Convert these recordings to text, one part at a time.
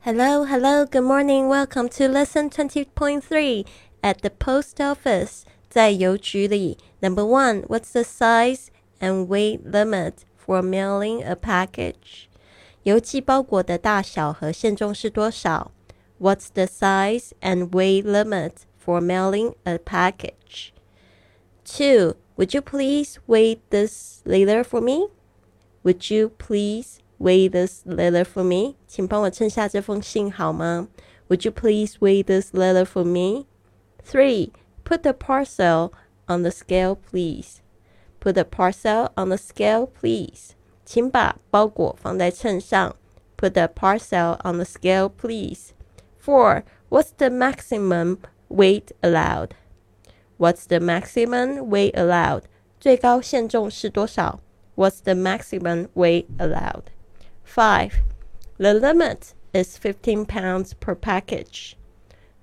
Hello, hello, good morning. Welcome to lesson 20.3 at the post office. 在邮局里. Number one, what's the size and weight limit for mailing a package? 邮寄包裹的大小和限重是多少? What's the size and weight limit for mailing a package? Two, would you please weigh this letter for me? Would you please weigh this letter for me? 请帮我称下这封信好吗? Would you please weigh this letter for me? Three, put the parcel on the scale, please. Put the parcel on the scale, please. 请把包裹放在秤上. Put the parcel on the scale, please. Four, what's the maximum weight allowed? What's the maximum weight allowed? 最高限重是多少? What's the maximum weight allowed? 5. The limit is 15 pounds per package.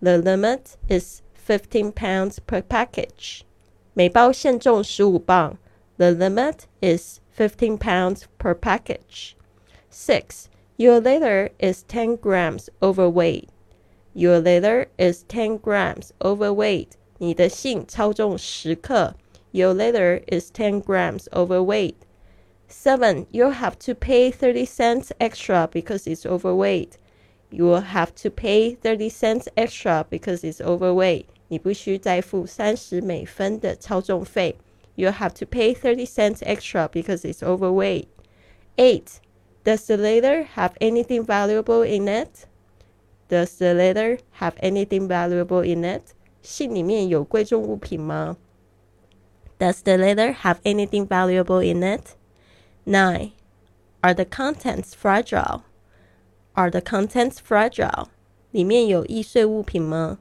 The limit is 15 pounds per package. 每包限重15磅. The limit is 15 pounds per package. 6. Your letter is 10 grams overweight. Your letter is 10 grams overweight. 你的信超重10克. Your letter is 10 grams overweight. Seven, you'll have to pay 30 cents extra because it's overweight. You will have to pay 30 cents extra because it's overweight. 你必须再付三十美分的超重费. You'll have to pay 30 cents extra because it's overweight. Eight, does the letter have anything valuable in it? Does the letter have anything valuable in it? 信里面有贵重物品吗? Does the letter have anything valuable in it? 9. Are the contents fragile? Are the contents fragile? 里面有易碎物品吗?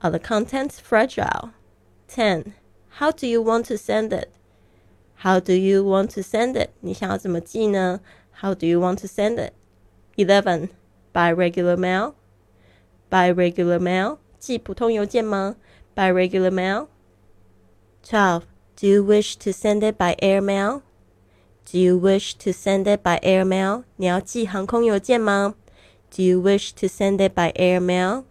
Are the contents fragile? 10. How do you want to send it? How do you want to send it? 你想要怎么寄呢? How do you want to send it? 11. By regular mail? By regular mail? 寄普通邮件吗? By regular mail? 12. Do you wish to send it by air mail? Do you wish to send it by air mail? 你要寄航空邮件吗? Do you wish to send it by air mail?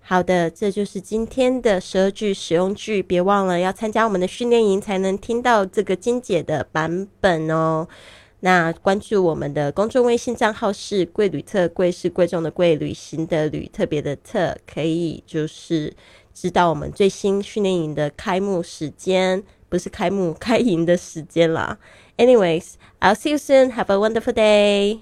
好的，这就是今天的十二句使用句。别忘了要参加我们的训练营，才能听到这个精简的版本哦。那关注我们的公众微信账号是“贵旅特”，贵是贵重的贵，旅行的旅，特别的特，可以就是知道我们最新训练营的开幕时间，不是开幕开营的时间啦。Anyways, I'll see you soon. Have a wonderful day.